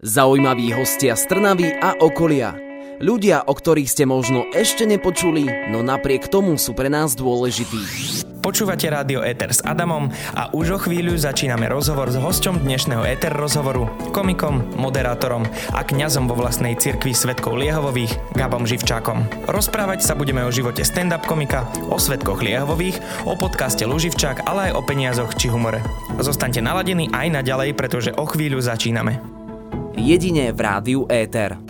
Zaujímaví hostia z Trnavy a okolia. Ľudia, o ktorých ste možno ešte nepočuli, no napriek tomu sú pre nás dôležití. Počúvate rádio Eter s Adamom a už o chvíľu začíname rozhovor s hosťom dnešného Eter rozhovoru, komikom, moderátorom a kňazom vo vlastnej cirkvi Svetkov Liehovových, Gabom Živčákom. Rozprávať sa budeme o živote stand-up komika, o Svetkoch Liehovových, o podcaste Luživčák, ale aj o peniazoch či humore. Zostaňte naladení aj naďalej, pretože o chvíľu začíname jedine v rádiu Éter.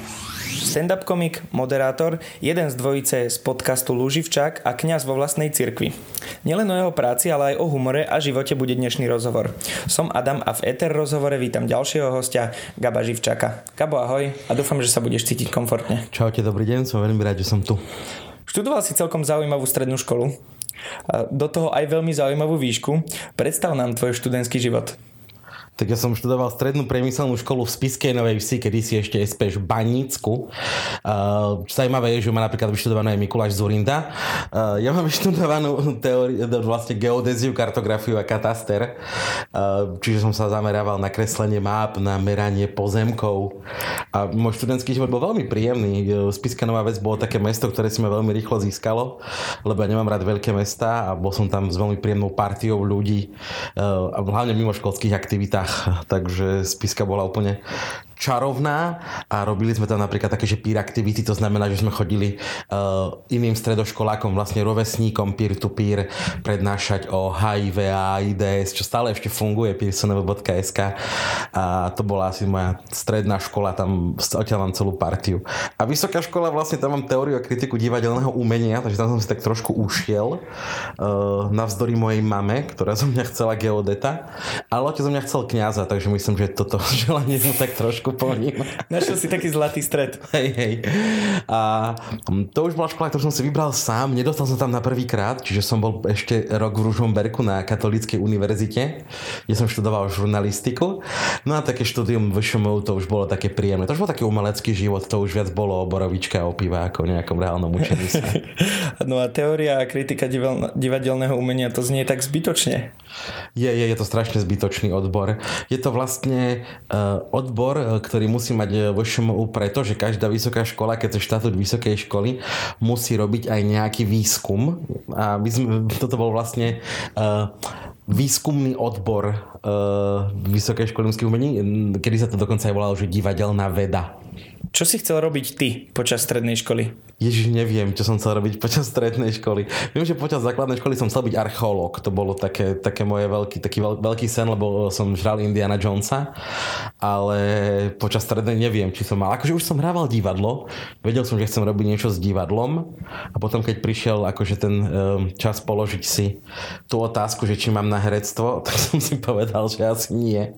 Stand-up komik, moderátor, jeden z dvojice z podcastu Lúživčák a kňaz vo vlastnej cirkvi. Nielen o jeho práci, ale aj o humore a živote bude dnešný rozhovor. Som Adam a v Eter rozhovore vítam ďalšieho hostia, Gaba Živčáka. Gabo, ahoj a dúfam, že sa budeš cítiť komfortne. Čaute, dobrý deň, som veľmi rád, že som tu. Študoval si celkom zaujímavú strednú školu. Do toho aj veľmi zaujímavú výšku. Predstav nám tvoj študentský život tak ja som študoval strednú priemyselnú školu v Spiskej Novej Vsi, kedy si ešte SPŠ v Banícku. Uh, zajímavé je, že má napríklad vyštudovaný aj Mikuláš Zurinda. Uh, ja mám vyštudovanú teóriu, vlastne geodéziu, kartografiu a kataster. Uh, čiže som sa zamerával na kreslenie map, na meranie pozemkov. A môj študentský život bol veľmi príjemný. Spiská Nová Ves bolo také mesto, ktoré si ma veľmi rýchlo získalo, lebo ja nemám rád veľké mesta a bol som tam s veľmi príjemnou partiou ľudí, uh, hlavne mimo školských aktivitách takže spiska bola úplne čarovná a robili sme tam napríklad také, že peer activity, to znamená, že sme chodili uh, iným stredoškolákom, vlastne rovesníkom peer-to-peer prednášať o HIV a AIDS, čo stále ešte funguje, pearsonovo.sk a to bola asi moja stredná škola, tam odtiaľ mám celú partiu. A vysoká škola, vlastne tam mám teóriu a kritiku divadelného umenia, takže tam som si tak trošku ušiel uh, navzdory mojej mame, ktorá zo mňa chcela geodeta, ale otec zo mňa chcel kňaza, takže myslím, že toto želanie som tak trošku kuponím. Našiel si taký zlatý stred. Hej, hej. A mm, to už bola škola, ktorú som si vybral sám. Nedostal som tam na prvý krát, čiže som bol ešte rok v Ružomberku na Katolíckej univerzite, kde som študoval žurnalistiku. No a také štúdium v ŠMU to už bolo také príjemné. To už bol taký umelecký život, to už viac bolo o borovička a o piva ako o nejakom reálnom učení sa. no a teória a kritika divadelného umenia to znie tak zbytočne. Je, je, je to strašne zbytočný odbor. Je to vlastne uh, odbor, ktorý musí mať e, vo ŠMU preto, že každá vysoká škola, keď sa štatút vysokej školy, musí robiť aj nejaký výskum. A my sme, toto bol vlastne uh, výskumný odbor uh, Vysokej školy umení, kedy sa to dokonca aj volalo, že divadelná veda. Čo si chcel robiť ty počas strednej školy? Ježiš, neviem, čo som chcel robiť počas strednej školy. Viem, že počas základnej školy som chcel byť archeológ. To bolo také, také moje veľký, taký veľ, veľký sen, lebo som žral Indiana Jonesa. Ale počas strednej neviem, či som mal. Akože už som hrával divadlo. Vedel som, že chcem robiť niečo s divadlom. A potom, keď prišiel akože ten um, čas položiť si tú otázku, že či mám na herectvo, tak som si povedal, že asi nie.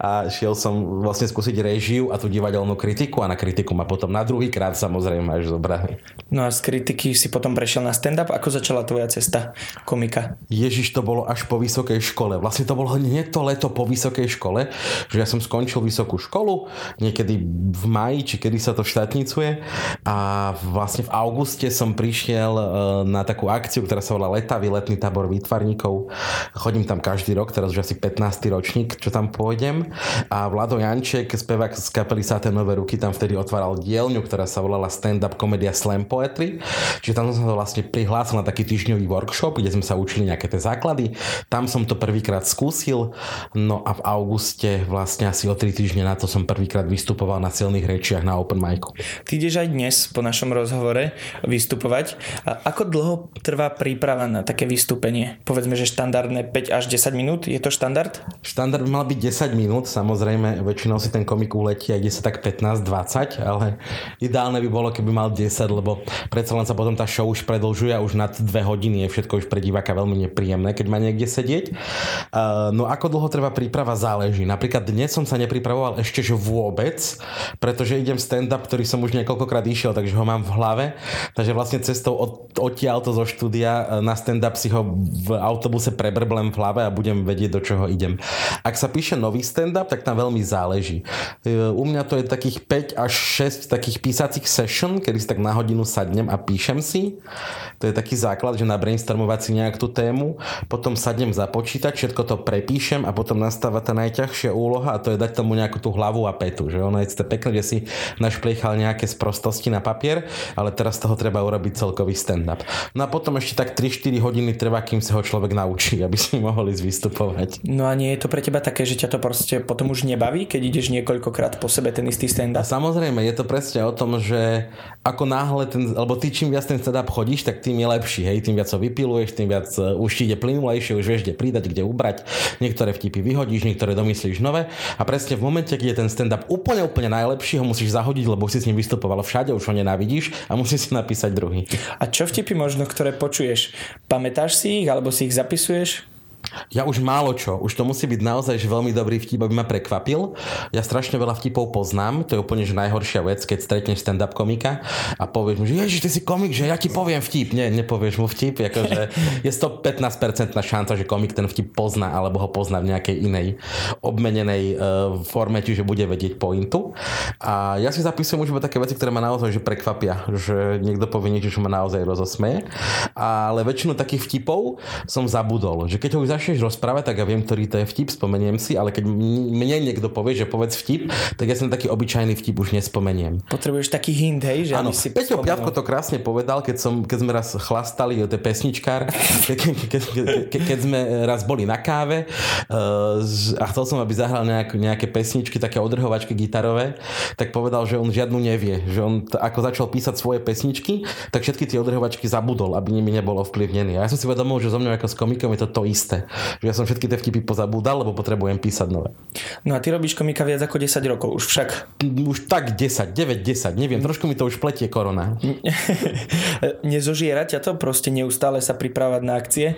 A šiel som vlastne skúsiť režiu a tú divadelnú kritiku a na kritiku ma potom na druhý krát samozrejme až zobrali. No a z kritiky si potom prešiel na stand-up. Ako začala tvoja cesta komika? Ježiš, to bolo až po vysokej škole. Vlastne to bolo hneď to leto po vysokej škole, že ja som skončil vysokú školu, niekedy v maji, či kedy sa to štátnicuje a vlastne v auguste som prišiel e, na takú akciu, ktorá sa volá Letavý letný tábor výtvarníkov. Chodím tam každý rok, teraz už asi 15. ročník, čo tam pôjdem. A Vlado Janček, spevák z kapely Sáte Nové ruky, tam vtedy otváral dielňu, ktorá sa volala Stand Up Komedia slam poetry. Čiže tam som sa vlastne prihlásil na taký týždňový workshop, kde sme sa učili nejaké tie základy. Tam som to prvýkrát skúsil. No a v auguste vlastne asi o 3 týždne na to som prvýkrát vystupoval na silných rečiach na open micu. Ty ideš aj dnes po našom rozhovore vystupovať. A ako dlho trvá príprava na také vystúpenie? Povedzme, že štandardné 5 až 10 minút. Je to štandard? Štandard by mal byť 10 minút, samozrejme väčšinou si ten komik uletí aj 10 tak 15-20, ale ideálne by bolo, keby mal 10, lebo predsa len sa potom tá show už predlžuje a už nad dve hodiny je všetko už pre diváka veľmi nepríjemné, keď má niekde sedieť. Uh, no ako dlho trvá príprava záleží. Napríklad dnes som sa nepripravoval ešte že vôbec, pretože idem stand-up, ktorý som už niekoľkokrát išiel, takže ho mám v hlave. Takže vlastne cestou od, odtiaľto zo štúdia na stand-up si ho v autobuse prebrblem v hlave a budem vedieť, do čoho idem. Ak sa píše nový stand-up, tak tam veľmi záleží. U mňa to je takých 5 až až 6 takých písacích session, kedy si tak na hodinu sadnem a píšem si. To je taký základ, že nabrainstormovať si nejak tú tému, potom sadnem za počítač, všetko to prepíšem a potom nastáva tá najťažšia úloha a to je dať tomu nejakú tú hlavu a petu. Že ono je pekné, že si našpliechal nejaké sprostosti na papier, ale teraz z toho treba urobiť celkový stand-up. No a potom ešte tak 3-4 hodiny trvá, kým sa ho človek naučí, aby si mohol ísť vystupovať. No a nie je to pre teba také, že ťa to proste potom už nebaví, keď ideš niekoľkokrát po sebe ten istý stand-up? A samozrejme, je to presne o tom, že ako náhle ten, alebo ty čím viac ten stand-up chodíš, tak tým je lepší, hej, tým viac ho vypiluješ, tým viac uh, už ide plynulejšie, už vieš, kde pridať, kde ubrať, niektoré vtipy vyhodíš, niektoré domyslíš nové a presne v momente, keď je ten stand-up úplne, úplne najlepší, ho musíš zahodiť, lebo si s ním vystupoval všade, už ho nenávidíš a musíš si napísať druhý. A čo vtipy možno, ktoré počuješ? Pamätáš si ich alebo si ich zapisuješ? Ja už málo čo. Už to musí byť naozaj že veľmi dobrý vtip, aby ma prekvapil. Ja strašne veľa vtipov poznám. To je úplne že najhoršia vec, keď stretneš stand-up komika a povieš mu, že ježiš, ty si komik, že ja ti poviem vtip. Nie, nepovieš mu vtip. Akože je 115% šanca, že komik ten vtip pozná alebo ho pozná v nejakej inej obmenenej uh, forme, čiže bude vedieť pointu. A ja si zapisujem už iba také veci, ktoré ma naozaj že prekvapia. Že niekto povie niečo, čo ma naozaj rozosmeje. Ale väčšinu takých vtipov som zabudol. Že keď ho už začneš rozprávať, tak ja viem, ktorý to je vtip, spomeniem si, ale keď mne niekto povie, že povedz vtip, tak ja na taký obyčajný vtip už nespomeniem. Potrebuješ taký hint, hej? Že Áno, si Peťo Piavko to krásne povedal, keď, som, keď sme raz chlastali, to je pesničkár, ke, ke, ke, ke, keď sme raz boli na káve uh, a chcel som, aby zahral nejak, nejaké pesničky, také odrhovačky gitarové, tak povedal, že on žiadnu nevie, že on t- ako začal písať svoje pesničky, tak všetky tie odrhovačky zabudol, aby nimi nebol ovplyvnený. A ja som si uvedomil, že so mnou ako s komikom je to to isté. Že ja som všetky tie vtipy pozabúdal, lebo potrebujem písať nové. No a ty robíš komika viac ako 10 rokov, už však. Už tak 10, 9, 10, neviem, trošku mi to už pletie korona. Nezožiera ťa to proste neustále sa pripravať na akcie?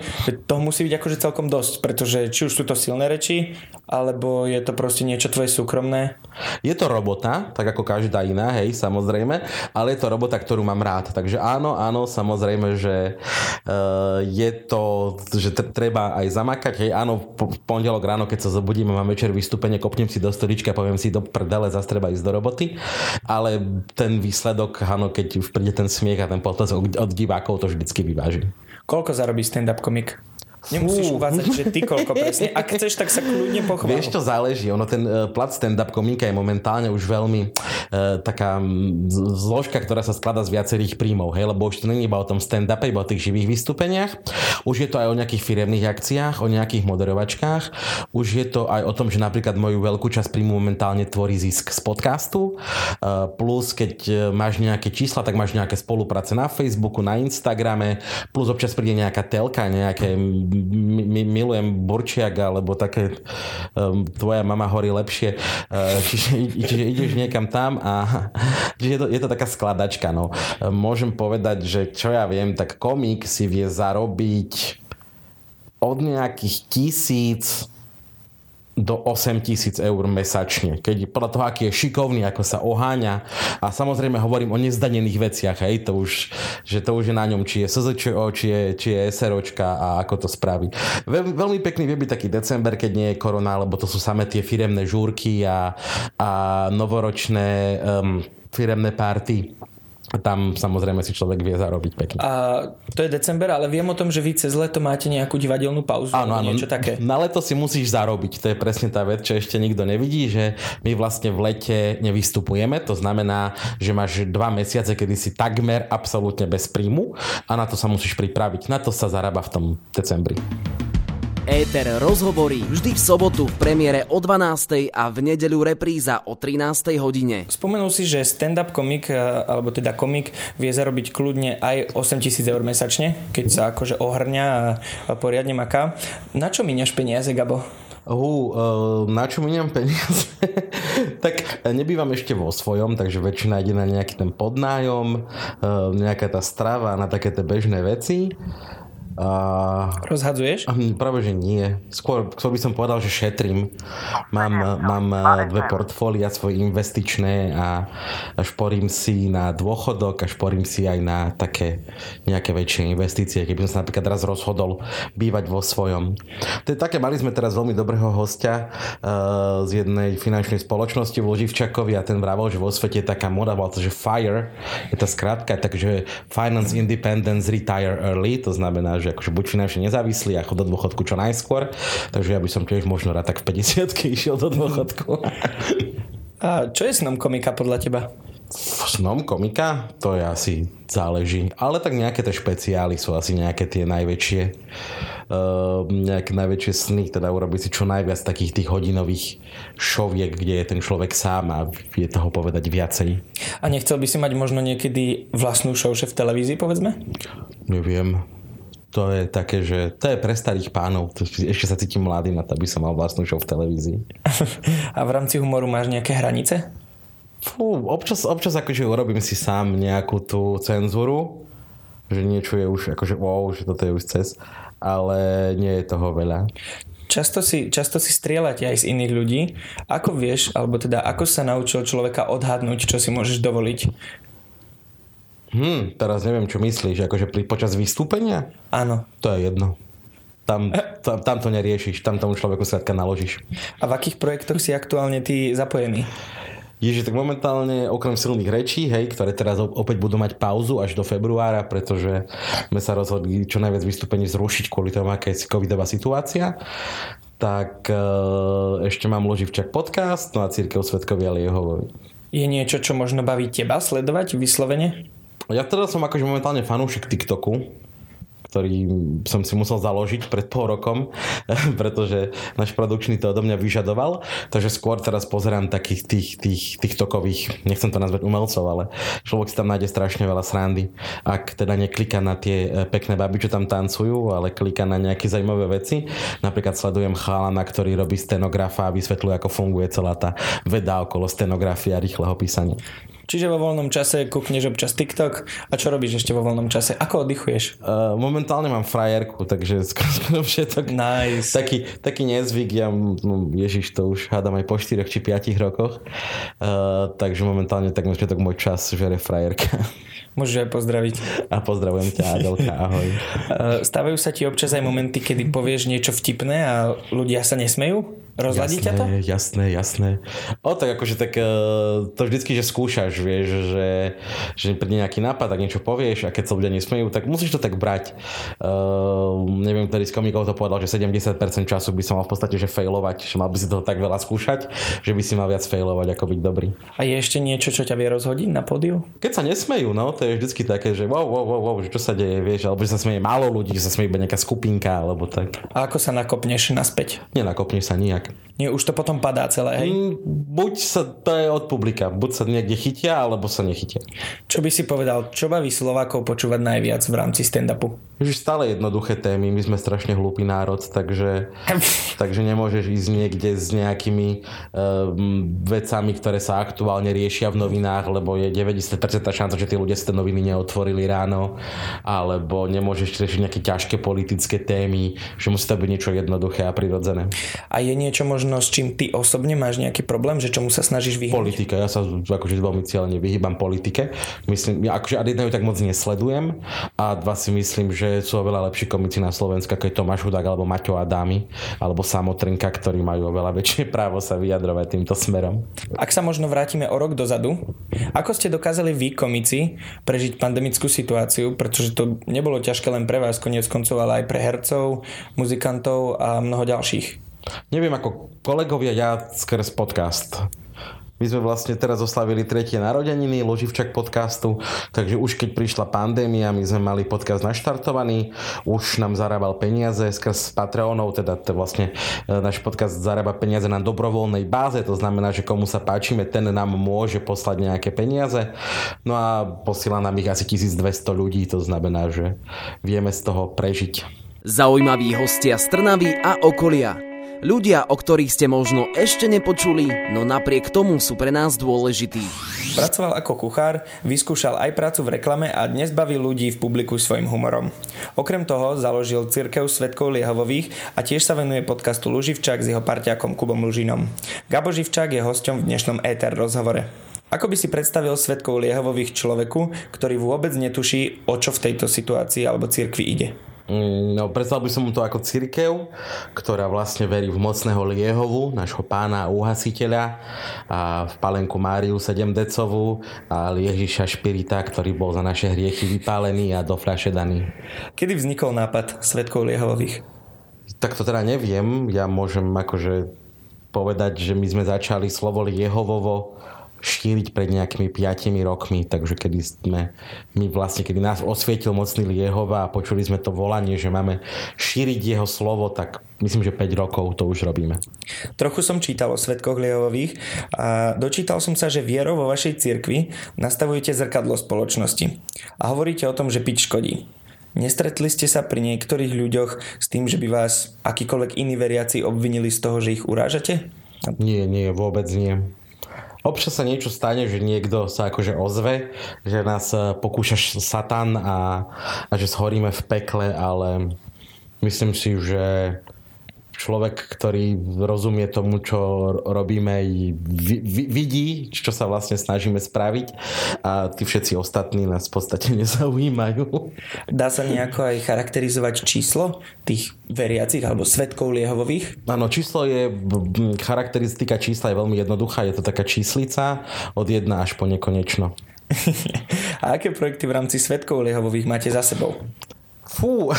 To musí byť akože celkom dosť, pretože či už sú to silné reči, alebo je to proste niečo tvoje súkromné? Je to robota, tak ako každá iná, hej, samozrejme, ale je to robota, ktorú mám rád. Takže áno, áno, samozrejme, že uh, je to, že treba aj zamakať. Hej, áno, v pondelok ráno, keď sa zobudím mám večer vystúpenie, kopnem si do stoličky a poviem si do prdele, zase treba ísť do roboty. Ale ten výsledok, áno, keď už príde ten smiech a ten potlesk od divákov, to vždycky vyváži. Koľko zarobí stand-up komik? Nemusíš Fú. uvádzať, že ty koľko presne. Ak chceš, tak sa kľudne pochvál. Vieš, to záleží. Ono, ten uh, plat stand-up komika je momentálne už veľmi uh, taká zložka, ktorá sa skladá z viacerých príjmov, hej, lebo už to není iba o tom stand-upe, iba o tých živých vystúpeniach. Už je to aj o nejakých firemných akciách, o nejakých moderovačkách. Už je to aj o tom, že napríklad moju veľkú časť príjmu momentálne tvorí zisk z podcastu. Uh, plus, keď máš nejaké čísla, tak máš nejaké spolupráce na Facebooku, na Instagrame, plus občas príde nejaká telka, nejaké milujem Burčiak alebo také um, tvoja mama horí lepšie. Uh, čiže, čiže ideš niekam tam a čiže je to, je to taká skladačka. No. Môžem povedať, že čo ja viem, tak komik si vie zarobiť od nejakých tisíc do 8 tisíc eur mesačne. Keď podľa toho, aký je šikovný, ako sa oháňa. A samozrejme hovorím o nezdanených veciach, hej, to už, že to už je na ňom, či je SZČO, či je, či je SROčka a ako to spraví. Veľ, veľmi pekný vie byť taký december, keď nie je korona, lebo to sú samé tie firemné žúrky a, a novoročné um, firemné párty tam samozrejme si človek vie zarobiť pekne. A to je december, ale viem o tom, že vy cez leto máte nejakú divadelnú pauzu. Áno, áno. Niečo také. Na leto si musíš zarobiť. To je presne tá vec, čo ešte nikto nevidí, že my vlastne v lete nevystupujeme. To znamená, že máš dva mesiace, kedy si takmer absolútne bez príjmu a na to sa musíš pripraviť. Na to sa zarába v tom decembri. Éter rozhovorí vždy v sobotu v premiére o 12. a v nedeľu repríza o 13. hodine. Spomenul si, že stand-up komik, e, alebo teda komik, vie zarobiť kľudne aj 8000 eur mesačne, keď sa akože ohrňa a poriadne maká. Na čo miniaš peniaze, Gabo? Uh, uh, na čo miniam peniaze? tak nebývam ešte vo svojom, takže väčšina ide na nejaký ten podnájom, uh, nejaká tá strava, na také tie bežné veci. A... Rozhadzuješ? Hm, práve, že nie. Skôr, skôr by som povedal, že šetrím. Mám, mám dve portfólia svoje investičné a, a šporím si na dôchodok a šporím si aj na také nejaké väčšie investície, keby som sa napríklad raz rozhodol bývať vo svojom. To je také, mali sme teraz veľmi dobrého hostia uh, z jednej finančnej spoločnosti v Loživčakovi a ten vravel, že vo svete je taká moda, bola to, že FIRE, je tá skratka, takže Finance Independence Retire Early, to znamená, že akože buď finančne nezávislý a chod do dôchodku čo najskôr, takže ja by som tiež možno rád tak v 50 išiel do dôchodku. A čo je snom komika podľa teba? Snom komika? To je asi záleží. Ale tak nejaké tie špeciály sú asi nejaké tie najväčšie uh, nejaké najväčšie sny, teda urobiť si čo najviac takých tých hodinových šoviek, kde je ten človek sám a vie toho povedať viacej. A nechcel by si mať možno niekedy vlastnú show v televízii, povedzme? Neviem to je také, že to je pre starých pánov. Ešte sa cítim mladý na to, aby som mal vlastnú show v televízii. A v rámci humoru máš nejaké hranice? Fú, občas, občas akože urobím si sám nejakú tú cenzuru, že niečo je už akože wow, že toto je už cez, ale nie je toho veľa. Často si, často si strieľate aj z iných ľudí. Ako vieš, alebo teda ako sa naučil človeka odhadnúť, čo si môžeš dovoliť? Hm, teraz neviem, čo myslíš, akože pri, počas vystúpenia? Áno. To je jedno. Tam, tam, tam to neriešiš, tam tomu človeku skrátka naložíš. A v akých projektoch si aktuálne ty zapojený? Ježiš, tak momentálne okrem silných rečí, hej, ktoré teraz opäť budú mať pauzu až do februára, pretože sme sa rozhodli čo najviac vystúpení zrušiť kvôli tomu, aká je covidová situácia, tak e, ešte mám Loživčak podcast, no a Církev Svetkovia Liehovovi. Je niečo, čo možno baví teba sledovať vyslovene? Ja teda som akože momentálne fanúšik TikToku, ktorý som si musel založiť pred pol rokom, pretože náš produkčný to odo mňa vyžadoval. Takže skôr teraz pozerám takých tých, tých, tých tokových, nechcem to nazvať umelcov, ale človek si tam nájde strašne veľa srandy. Ak teda neklika na tie e, pekné baby, čo tam tancujú, ale klika na nejaké zaujímavé veci. Napríklad sledujem chalana, ktorý robí stenografa a vysvetľuje, ako funguje celá tá veda okolo stenografie a rýchleho písania. Čiže vo voľnom čase kúkneš občas TikTok a čo robíš ešte vo voľnom čase? Ako oddychuješ? Uh, momentálne mám frajerku, takže skoro všetok. Nice. Taký, taký nezvyk, ja, no, ježiš, to už hádam aj po 4 či 5 rokoch. Uh, takže momentálne tak všetok môj čas žere frajerka. Môžeš aj pozdraviť. A pozdravujem ťa, Adelka, ahoj. Stávajú sa ti občas aj momenty, kedy povieš niečo vtipné a ľudia sa nesmejú? Rozladí ťa to? Jasné, jasné. O, tak akože tak e, to vždycky, že skúšaš, vieš, že, že príde nejaký nápad, ak niečo povieš a keď sa ľudia nesmejú, tak musíš to tak brať. Uh, neviem, ktorý z komikov to povedal, že 70% času by som mal v podstate že failovať, že mal by si toho tak veľa skúšať, že by si mal viac failovať, ako byť dobrý. A je ešte niečo, čo ťa vie rozhodiť na pódiu? Keď sa nesmejú, no, to je vždycky také, že wow, wow, wow, wow že čo sa deje, vieš, alebo že sa smeje málo ľudí, že sa smeje iba nejaká skupinka, alebo tak. A ako sa nakopneš naspäť? Nenakopneš sa nijak. back. Nie, už to potom padá celé, hej? Mm, buď sa, to je od publika, buď sa niekde chytia, alebo sa nechytia. Čo by si povedal, čo baví Slovákov počúvať najviac v rámci stand-upu? Už stále jednoduché témy, my sme strašne hlúpy národ, takže, takže nemôžeš ísť niekde s nejakými uh, vecami, ktoré sa aktuálne riešia v novinách, lebo je 90% šanca, že tí ľudia si tie noviny neotvorili ráno, alebo nemôžeš riešiť nejaké ťažké politické témy, že musí to byť niečo jednoduché a prirodzené. A je niečo možno, s čím ty osobne máš nejaký problém, že čomu sa snažíš vyhnúť? Politika, ja sa akože veľmi cieľene vyhýbam politike. Myslím, ja akože jedného tak moc nesledujem a dva si myslím, že sú oveľa lepší komici na Slovensku, ako je Tomáš Hudák alebo Maťo Adámy alebo Samotrinka, ktorí majú oveľa väčšie právo sa vyjadrovať týmto smerom. Ak sa možno vrátime o rok dozadu, ako ste dokázali vy, komici, prežiť pandemickú situáciu, pretože to nebolo ťažké len pre vás, koniec koncov, ale aj pre hercov, muzikantov a mnoho ďalších. Neviem ako kolegovia, ja skrz podcast my sme vlastne teraz oslavili tretie narodeniny Loživčak podcastu, takže už keď prišla pandémia, my sme mali podcast naštartovaný, už nám zarábal peniaze skrz Patreonov, teda to vlastne e, náš podcast zarába peniaze na dobrovoľnej báze, to znamená, že komu sa páčime, ten nám môže poslať nejaké peniaze. No a posiela nám ich asi 1200 ľudí, to znamená, že vieme z toho prežiť. Zaujímaví hostia z Trnavy a okolia Ľudia, o ktorých ste možno ešte nepočuli, no napriek tomu sú pre nás dôležití. Pracoval ako kuchár, vyskúšal aj prácu v reklame a dnes baví ľudí v publiku svojim humorom. Okrem toho založil Cirkev Svetkov Liehovových a tiež sa venuje podcastu Luživčák s jeho parťákom Kubom Lužinom. Gabo Živčák je hosťom v dnešnom ETR rozhovore. Ako by si predstavil Svetkov Liehovových človeku, ktorý vôbec netuší, o čo v tejto situácii alebo cirkvi ide? Mm, no, predstavil by som mu to ako církev, ktorá vlastne verí v mocného Liehovu, nášho pána a uhasiteľa, a v Palenku Máriu Sedemdecovú a Ježiša Špirita, ktorý bol za naše hriechy vypálený a do fľaše daný. Kedy vznikol nápad Svetkov Liehovových? Tak to teda neviem. Ja môžem akože povedať, že my sme začali slovo Liehovovo šíriť pred nejakými 5 rokmi, takže kedy sme, my vlastne, kedy nás osvietil mocný Jehova a počuli sme to volanie, že máme šíriť jeho slovo, tak myslím, že 5 rokov to už robíme. Trochu som čítal o svetkoch Liehových a dočítal som sa, že vierou vo vašej cirkvi nastavujete zrkadlo spoločnosti a hovoríte o tom, že piť škodí. Nestretli ste sa pri niektorých ľuďoch s tým, že by vás akýkoľvek iní veriaci obvinili z toho, že ich urážate? Nie, nie, vôbec nie. Občas sa niečo stane, že niekto sa akože ozve, že nás e, pokúša satan a, a že shoríme v pekle, ale myslím si, že človek, ktorý rozumie tomu, čo robíme, vidí, čo sa vlastne snažíme spraviť a tí všetci ostatní nás v podstate nezaujímajú. Dá sa nejako aj charakterizovať číslo tých veriacich alebo svetkov liehovových? Áno, číslo je, charakteristika čísla je veľmi jednoduchá, je to taká číslica od 1 až po nekonečno. a aké projekty v rámci svetkov liehovových máte za sebou? Fú,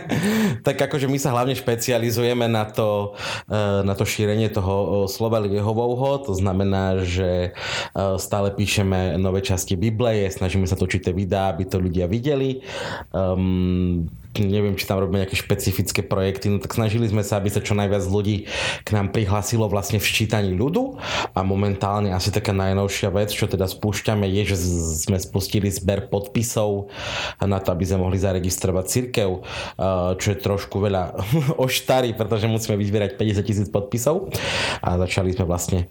tak akože my sa hlavne špecializujeme na to, e, na to šírenie toho slova Jehovovho, to znamená, že e, stále píšeme nové časti Biblie, snažíme sa točiť tie videá, aby to ľudia videli. Um, neviem, či tam robíme nejaké špecifické projekty, no tak snažili sme sa, aby sa čo najviac ľudí k nám prihlasilo vlastne v ščítaní ľudu. A momentálne asi taká najnovšia vec, čo teda spúšťame, je, že sme spustili zber podpisov na to, aby sme mohli zaregistrovať církev, čo je trošku veľa oštary, pretože musíme vyzbierať 50 tisíc podpisov. A začali sme vlastne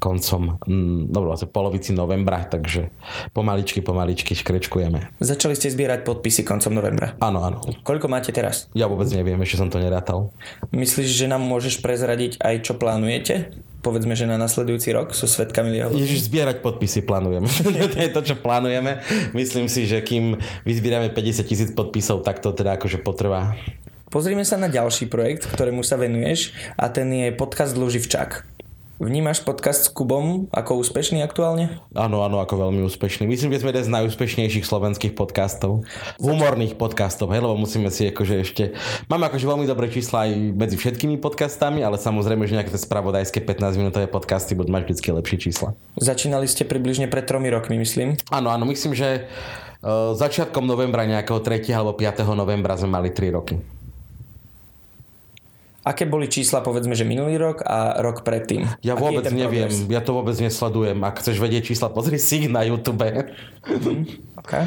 koncom, mm, no vlastne polovici novembra, takže pomaličky, pomaličky škrečkujeme. Začali ste zbierať podpisy koncom novembra? Áno, áno. Koľko máte teraz? Ja vôbec neviem, ešte som to nerátal. Myslíš, že nám môžeš prezradiť aj čo plánujete? povedzme, že na nasledujúci rok sú svetkami Jehovy? Ježiš, zbierať podpisy plánujeme. to je to, čo plánujeme. Myslím si, že kým vyzbierame 50 tisíc podpisov, tak to teda akože potrvá. Pozrime sa na ďalší projekt, ktorému sa venuješ a ten je podcast Luživčák. Vnímaš podcast s Kubom ako úspešný aktuálne? Áno, áno, ako veľmi úspešný. Myslím, že sme jeden z najúspešnejších slovenských podcastov. Humorných podcastov, hej, lebo musíme si akože ešte... Máme akože veľmi dobré čísla aj medzi všetkými podcastami, ale samozrejme, že nejaké spravodajské 15-minútové podcasty budú mať vždy lepšie čísla. Začínali ste približne pred tromi rokmi, myslím. Áno, áno, myslím, že uh, začiatkom novembra, nejakého 3. alebo 5. novembra sme mali 3 roky. Aké boli čísla, povedzme, že minulý rok a rok predtým? Ja Aký vôbec neviem, progres? ja to vôbec nesledujem. Ak chceš vedieť čísla, pozri si ich na YouTube. Mm, okay.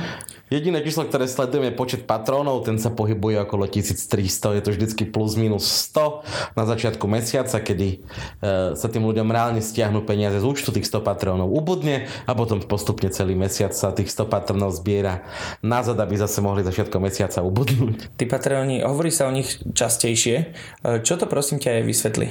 Jediné číslo, ktoré sledujem je počet patrónov, ten sa pohybuje okolo 1300, je to vždycky plus minus 100 na začiatku mesiaca, kedy e, sa tým ľuďom reálne stiahnu peniaze z účtu tých 100 patrónov ubudne a potom postupne celý mesiac sa tých 100 patrónov zbiera nazad, aby zase mohli začiatkom mesiaca ubudnúť. Tí patróni, hovorí sa o nich častejšie. E, čo to prosím ťa je vysvetli?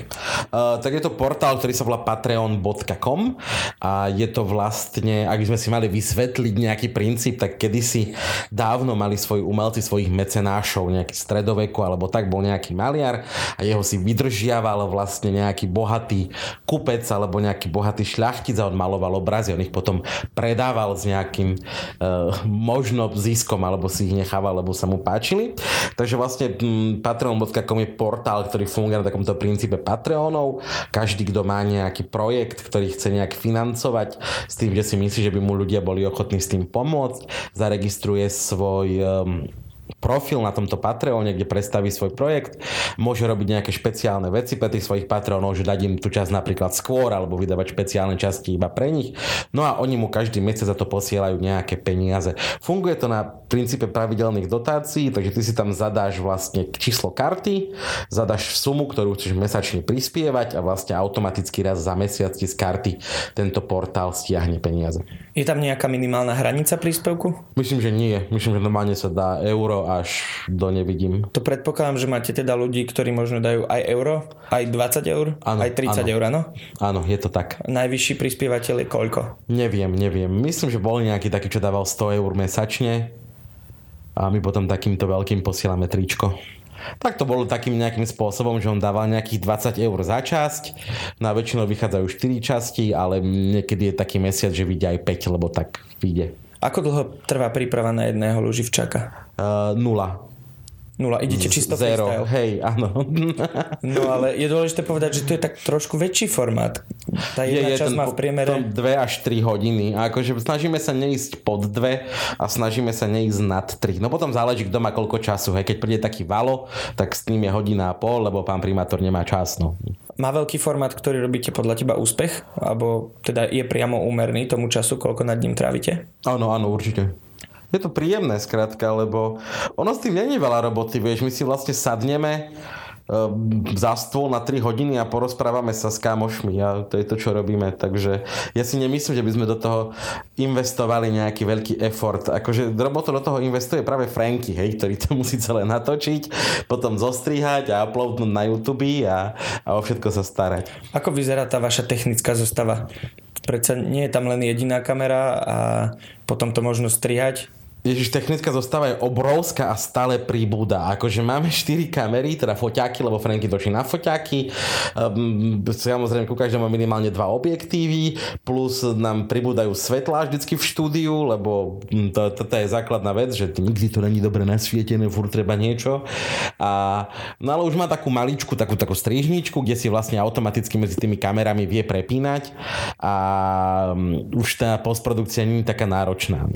Uh, tak je to portál, ktorý sa volá patreon.com a je to vlastne, ak by sme si mali vysvetliť nejaký princíp, tak kedysi dávno mali svoji umelci svojich mecenášov, nejaký stredoveku alebo tak bol nejaký maliar a jeho si vydržiaval vlastne nejaký bohatý kupec alebo nejaký bohatý šľachtic a on maloval obrazy, on ich potom predával s nejakým uh, možno ziskom alebo si ich nechával, lebo sa mu páčili. Takže vlastne um, patreon.com je portál, ktorý funguje na takomto princípe Patreonov. Každý, kto má nejaký projekt, ktorý chce nejak financovať s tým, že si myslí, že by mu ľudia boli ochotní s tým pomôcť, zaregistruje svoj um, profil na tomto Patreone, kde predstaví svoj projekt, môže robiť nejaké špeciálne veci pre tých svojich Patreonov, že dať im tú časť napríklad skôr alebo vydávať špeciálne časti iba pre nich. No a oni mu každý mesiac za to posielajú nejaké peniaze. Funguje to na princípe pravidelných dotácií, takže ty si tam zadáš vlastne číslo karty, zadáš sumu, ktorú chceš mesačne prispievať a vlastne automaticky raz za mesiac ti z karty tento portál stiahne peniaze. Je tam nejaká minimálna hranica príspevku? Myslím, že nie. Myslím, že normálne sa dá euro až do nevidím. To predpokladám, že máte teda ľudí, ktorí možno dajú aj euro, aj 20 eur, Áno, aj 30 áno. eur, áno? Áno, je to tak. Najvyšší prispievateľ je koľko? Neviem, neviem. Myslím, že bol nejaký taký, čo dával 100 eur mesačne a my potom takýmto veľkým posielame tričko. Tak to bolo takým nejakým spôsobom, že on dával nejakých 20 eur za časť. Na väčšinou vychádzajú 4 časti, ale niekedy je taký mesiac, že vidia aj 5, lebo tak vyjde. Ako dlho trvá príprava na jedného luživčaka? Uh, nula. Nula, idete čisto Zero. freestyle. Hej, áno. No ale je dôležité povedať, že to je tak trošku väčší formát. Tá jedna časť má v priemere... 2 až 3 hodiny. A akože snažíme sa neísť pod 2 a snažíme sa neísť nad 3. No potom záleží, kto má koľko času. Hej. Keď príde taký valo, tak s ním je hodina a pol, lebo pán primátor nemá čas. No. Má veľký formát, ktorý robíte podľa teba úspech? Alebo teda je priamo úmerný tomu času, koľko nad ním trávite? Áno, áno, určite. Je to príjemné skrátka, lebo ono s tým není veľa roboty, vieš, my si vlastne sadneme za stôl na 3 hodiny a porozprávame sa s kamošmi a to je to, čo robíme. Takže ja si nemyslím, že by sme do toho investovali nejaký veľký effort. Akože robotu do toho investuje práve Franky, hej, ktorý to musí celé natočiť, potom zostrihať a uploadnúť na YouTube a, a o všetko sa starať. Ako vyzerá tá vaša technická zostava? Predsa nie je tam len jediná kamera a potom to možno strihať. Ježiš, technická zostava je obrovská a stále príbúda. Akože máme 4 kamery, teda foťáky, lebo Franky točí na foťáky. Um, samozrejme, ku každému minimálne dva objektívy, plus nám pribúdajú svetlá vždycky v štúdiu, lebo hm, to, toto je základná vec, že nikdy to není dobre nasvietené, furt treba niečo. A, no ale už má takú maličku, takú, takú strižničku, kde si vlastne automaticky medzi tými kamerami vie prepínať a um, už tá postprodukcia nie je taká náročná.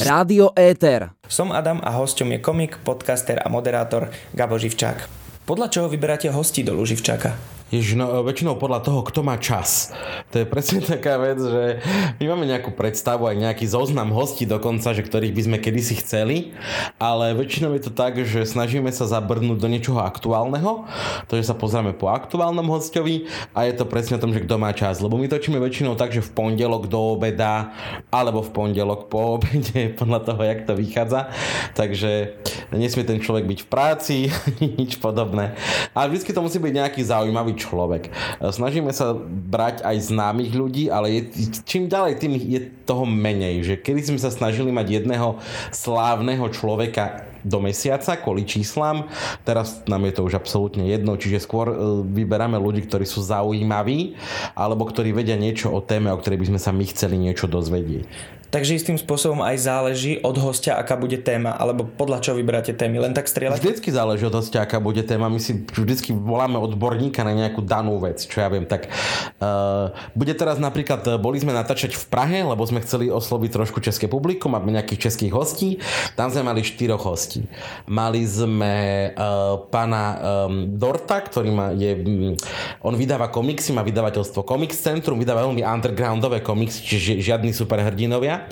Rádio Éter. Som Adam a hosťom je komik, podcaster a moderátor Gabo Živčák. Podľa čoho vyberáte hostí do Luživčáka? Ježiš, no väčšinou podľa toho, kto má čas. To je presne taká vec, že my máme nejakú predstavu, aj nejaký zoznam hostí dokonca, že ktorých by sme kedysi chceli, ale väčšinou je to tak, že snažíme sa zabrnúť do niečoho aktuálneho, to, že sa pozrieme po aktuálnom hostovi a je to presne o tom, že kto má čas. Lebo my točíme väčšinou tak, že v pondelok do obeda alebo v pondelok po obede, podľa toho, jak to vychádza. Takže nesmie ten človek byť v práci, nič podobné. Ale vždy to musí byť nejaký zaujímavý človek. Snažíme sa brať aj známych ľudí, ale je, čím ďalej, tým je toho menej. Že kedy sme sa snažili mať jedného slávneho človeka do mesiaca kvôli číslam. Teraz nám je to už absolútne jedno, čiže skôr e, vyberáme ľudí, ktorí sú zaujímaví alebo ktorí vedia niečo o téme, o ktorej by sme sa my chceli niečo dozvedieť. Takže istým spôsobom aj záleží od hostia, aká bude téma, alebo podľa čoho vyberáte témy. Len tak strieľať? Vždycky záleží od hostia, aká bude téma. My si vždycky voláme odborníka na nejakú danú vec, čo ja viem. Tak uh, bude teraz napríklad, eh, boli sme natáčať v Prahe, lebo sme chceli osloviť trošku české publikum, máme nejakých českých hostí. Tam sme mali štyroch hostí. Mali sme uh, pána um, Dorta, ktorý má, je, um, on vydáva komiksy, má vydavateľstvo Comics Centrum, vydáva veľmi undergroundové komiksy, čiže žiadni superhrdinovia.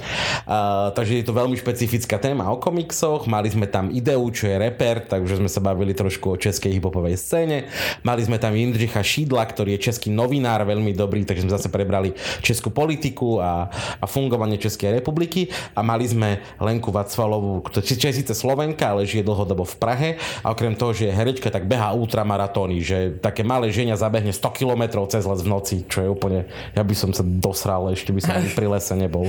Takže je to veľmi špecifická téma o komiksoch. Mali sme tam Ideu, čo je reper, takže sme sa bavili trošku o českej hiphopovej scéne. Mali sme tam Jindřicha Šídla, ktorý je český novinár, veľmi dobrý, takže sme zase prebrali českú politiku a, a fungovanie Českej republiky. A mali sme Lenku Vacvalovú, čo je síce Slovenka, ale žije dlhodobo v Prahe. A okrem toho, že je herečka, tak beha ultramaratóny, že také malé ženia zabehne 100 km cez les v noci, čo je úplne... Ja by som sa dosral, ešte by som ani pri lese nebol.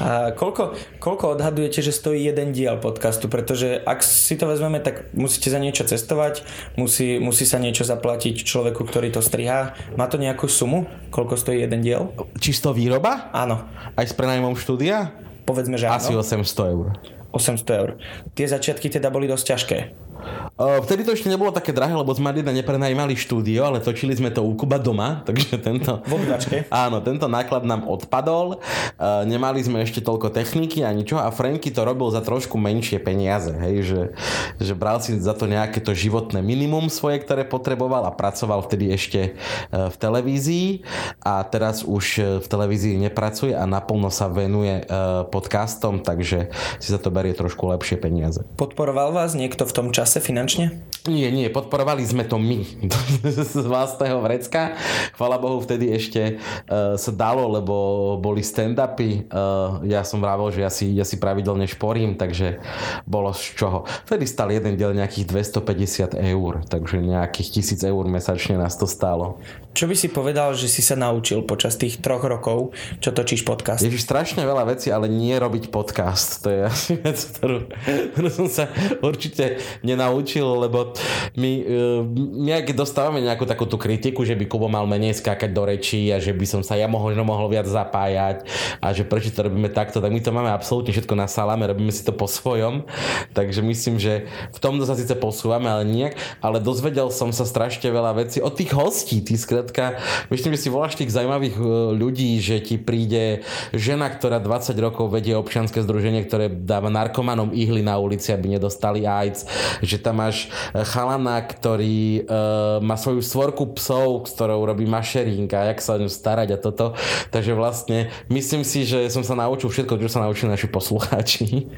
A koľko, koľko odhadujete, že stojí jeden diel podcastu? Pretože ak si to vezmeme, tak musíte za niečo cestovať, musí, musí sa niečo zaplatiť človeku, ktorý to strihá. Má to nejakú sumu? Koľko stojí jeden diel? Čisto výroba? Áno. Aj s prenajmom štúdia? Povedzme, že áno. Asi 800 eur. 800 eur. Tie začiatky teda boli dosť ťažké. Vtedy to ešte nebolo také drahé, lebo sme Marina neprenajímali štúdio, ale točili sme to u Kuba doma, takže tento... V obývačke. Áno, tento náklad nám odpadol. Nemali sme ešte toľko techniky a ničo a Franky to robil za trošku menšie peniaze, hej, že, že bral si za to nejaké to životné minimum svoje, ktoré potreboval a pracoval vtedy ešte e, v televízii a teraz už v televízii nepracuje a naplno sa venuje podcastom, takže si za to berie trošku lepšie peniaze. Podporoval vás niekto v tom čase finančne? Nie, nie, podporovali sme to my z vlastného vrecka. Chvala Bohu, vtedy ešte uh, sa dalo, lebo boli stand-upy. Uh, ja som vravel, že ja si, ja si pravidelne šporím, takže bolo z čoho. Vtedy stal jeden diel nejakých 250 eur, takže nejakých 1000 eur mesačne nás to stálo. Čo by si povedal, že si sa naučil počas tých troch rokov, čo točíš podcast? Ježiš, strašne veľa vecí, ale nie robiť podcast. To je asi vec, ktorú, ktorú som sa určite nenaučil, lebo my, e, my keď dostávame nejakú takú tú kritiku, že by Kubo mal menej skákať do rečí a že by som sa ja mohol, mohol viac zapájať a že prečo to robíme takto, tak my to máme absolútne všetko na salame, robíme si to po svojom. Takže myslím, že v tomto sa síce posúvame, ale nejak, ale dozvedel som sa strašne veľa vecí od tých hostí, tí skrátka, myslím, že si voláš tých zaujímavých e, ľudí, že ti príde žena, ktorá 20 rokov vedie občianske združenie, ktoré dáva narkomanom ihly na ulici, aby nedostali AIDS, že tam máš e, chalana, ktorý uh, má svoju svorku psov, s ktorou robí mašering a jak sa o ňu starať a toto. Takže vlastne myslím si, že som sa naučil všetko, čo sa naučili naši poslucháči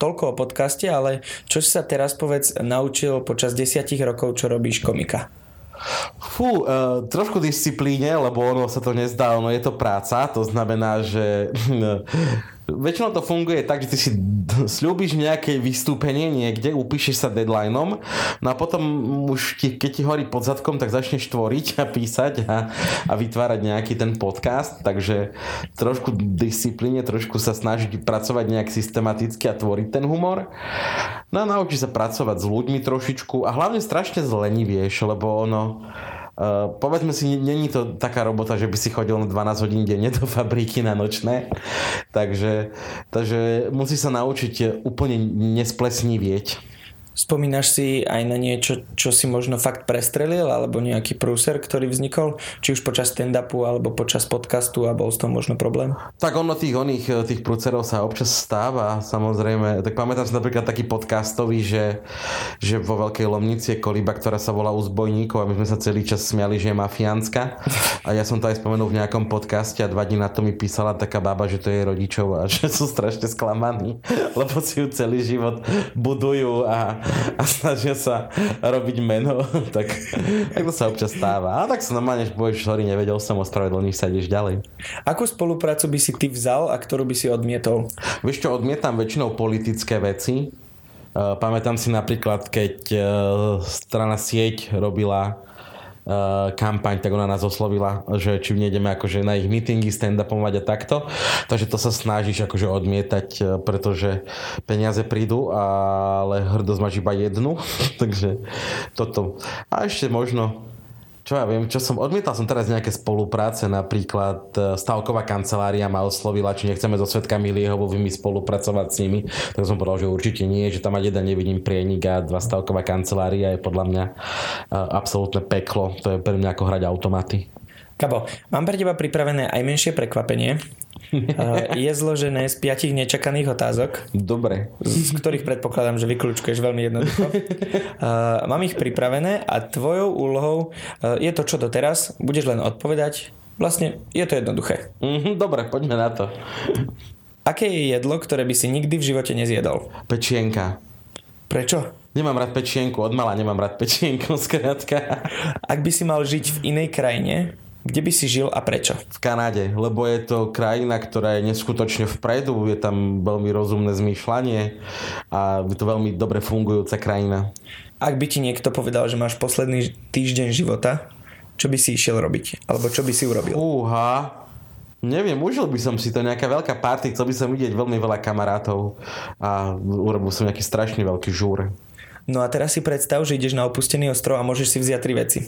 toľko o podcaste, ale čo si sa teraz povedz naučil počas desiatich rokov, čo robíš komika? Fú, uh, trošku disciplíne, lebo ono sa to nezdá, ono je to práca, to znamená, že väčšinou to funguje tak, že ty si slúbiš nejaké vystúpenie niekde, upíšeš sa deadlineom, no a potom už ti, keď ti horí pod zadkom, tak začneš tvoriť a písať a, a vytvárať nejaký ten podcast, takže trošku disciplíne, trošku sa snažiť pracovať nejak systematicky a tvoriť ten humor. No a naučíš sa pracovať s ľuďmi trošičku a hlavne strašne zlenivieš, lebo ono Uh, povedzme si, není to taká robota, že by si chodil na 12 hodín denne do fabriky na nočné. Takže, takže musí sa naučiť úplne nesplesnivieť. Spomínaš si aj na niečo, čo si možno fakt prestrelil, alebo nejaký prúser, ktorý vznikol, či už počas stand-upu, alebo počas podcastu a bol s tom možno problém? Tak ono tých oných, eh, tých prúcerov sa občas stáva, samozrejme. Tak pamätám si napríklad taký podcastový, že, že vo Veľkej Lomnici je koliba, ktorá sa volá Uzbojníkov a my sme sa celý čas smiali, že je mafiánska. A ja som to aj spomenul v nejakom podcaste a dva dní na to mi písala taká baba, že to je rodičov a že sú strašne sklamaní, lebo si ju celý život budujú a, a snažia sa robiť meno, tak, tak to sa občas stáva. A tak sa normálne povieš, sorry, nevedel som, ospravedlniť sa, ideš ďalej. Akú spoluprácu by si ty vzal a ktorú by si odmietol? Vieš čo, odmietam väčšinou politické veci. Uh, pamätám si napríklad, keď uh, strana sieť robila kampaň, tak ona nás oslovila, že či nejdeme akože na ich meetingy stand-upovať a takto. Takže to sa snažíš akože odmietať, eh, pretože peniaze prídu, ale hrdosť máš iba jednu. Takže toto. A ešte možno čo ja viem, čo som, odmietal som teraz nejaké spolupráce, napríklad e, stavková kancelária ma oslovila, či nechceme so svetkami Liehovovými spolupracovať s nimi, tak som povedal, že určite nie, že tam aj jeden nevidím prienik a dva stavková kancelária je podľa mňa e, absolútne peklo, to je pre mňa ako hrať automaty. Kabo, mám pre teba pripravené aj menšie prekvapenie. je zložené z piatich nečakaných otázok. Dobre. Z ktorých predpokladám, že vyklúčkuješ veľmi jednoducho. Mám ich pripravené a tvojou úlohou je to, čo doteraz. Budeš len odpovedať. Vlastne je to jednoduché. Mhm, dobre, poďme na to. Aké je jedlo, ktoré by si nikdy v živote nezjedol? Pečienka. Prečo? Nemám rád pečienku, od mala nemám rád pečienku, skrátka. Ak by si mal žiť v inej krajine, kde by si žil a prečo? V Kanáde, lebo je to krajina, ktorá je neskutočne vpredu, je tam veľmi rozumné zmýšľanie a je to veľmi dobre fungujúca krajina. Ak by ti niekto povedal, že máš posledný týždeň života, čo by si išiel robiť? Alebo čo by si urobil? Úha, Neviem, užil by som si to nejaká veľká party, chcel by som vidieť veľmi veľa kamarátov a urobil som nejaký strašne veľký žúr. No a teraz si predstav, že ideš na opustený ostrov a môžeš si vziať tri veci.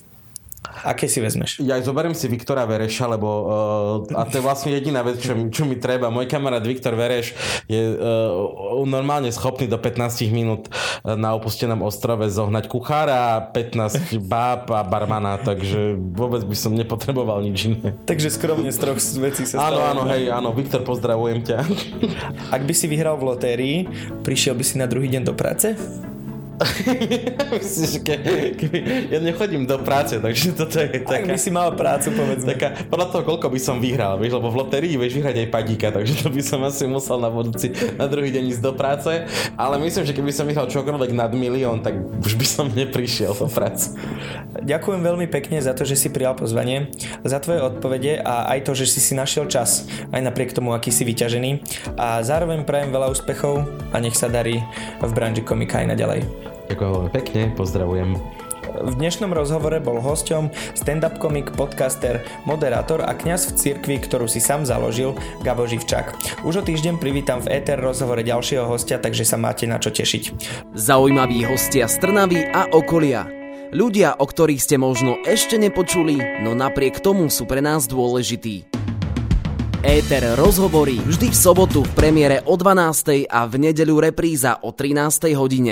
Aké si vezmeš? Ja zoberiem si Viktora Vereša, lebo uh, a to je vlastne jediná vec, čo, čo mi treba. Môj kamarát Viktor Vereš je uh, normálne schopný do 15 minút na opustenom ostrove zohnať kuchára, 15 báb a barmana, takže vôbec by som nepotreboval nič iné. Takže skromne z troch vecí sa Áno, áno, hej, áno, Viktor, pozdravujem ťa. Ak by si vyhral v lotérii, prišiel by si na druhý deň do práce? Myslíš, ke, ke, ja nechodím do práce, takže toto je taká... Ak by si mal prácu, povedzme. Taká, podľa toho, koľko by som vyhral, vieš, lebo v lotérii vieš vyhrať aj padíka, takže to by som asi musel na budúci, na druhý deň ísť do práce, ale myslím, že keby som vyhral čokoľvek nad milión, tak už by som neprišiel do práce. Ďakujem veľmi pekne za to, že si prijal pozvanie, za tvoje odpovede a aj to, že si si našiel čas, aj napriek tomu, aký si vyťažený. A zároveň prajem veľa úspechov a nech sa darí v branži komika aj naďalej. Ďakujem veľmi pekne, pozdravujem. V dnešnom rozhovore bol hosťom stand-up komik, podcaster, moderátor a kňaz v cirkvi, ktorú si sám založil, Gabo Živčák. Už o týždeň privítam v ETR rozhovore ďalšieho hostia, takže sa máte na čo tešiť. Zaujímaví hostia z Trnavy a okolia. Ľudia, o ktorých ste možno ešte nepočuli, no napriek tomu sú pre nás dôležití. Éter rozhovory vždy v sobotu v premiére o 12. a v nedeľu repríza o 13. hodine.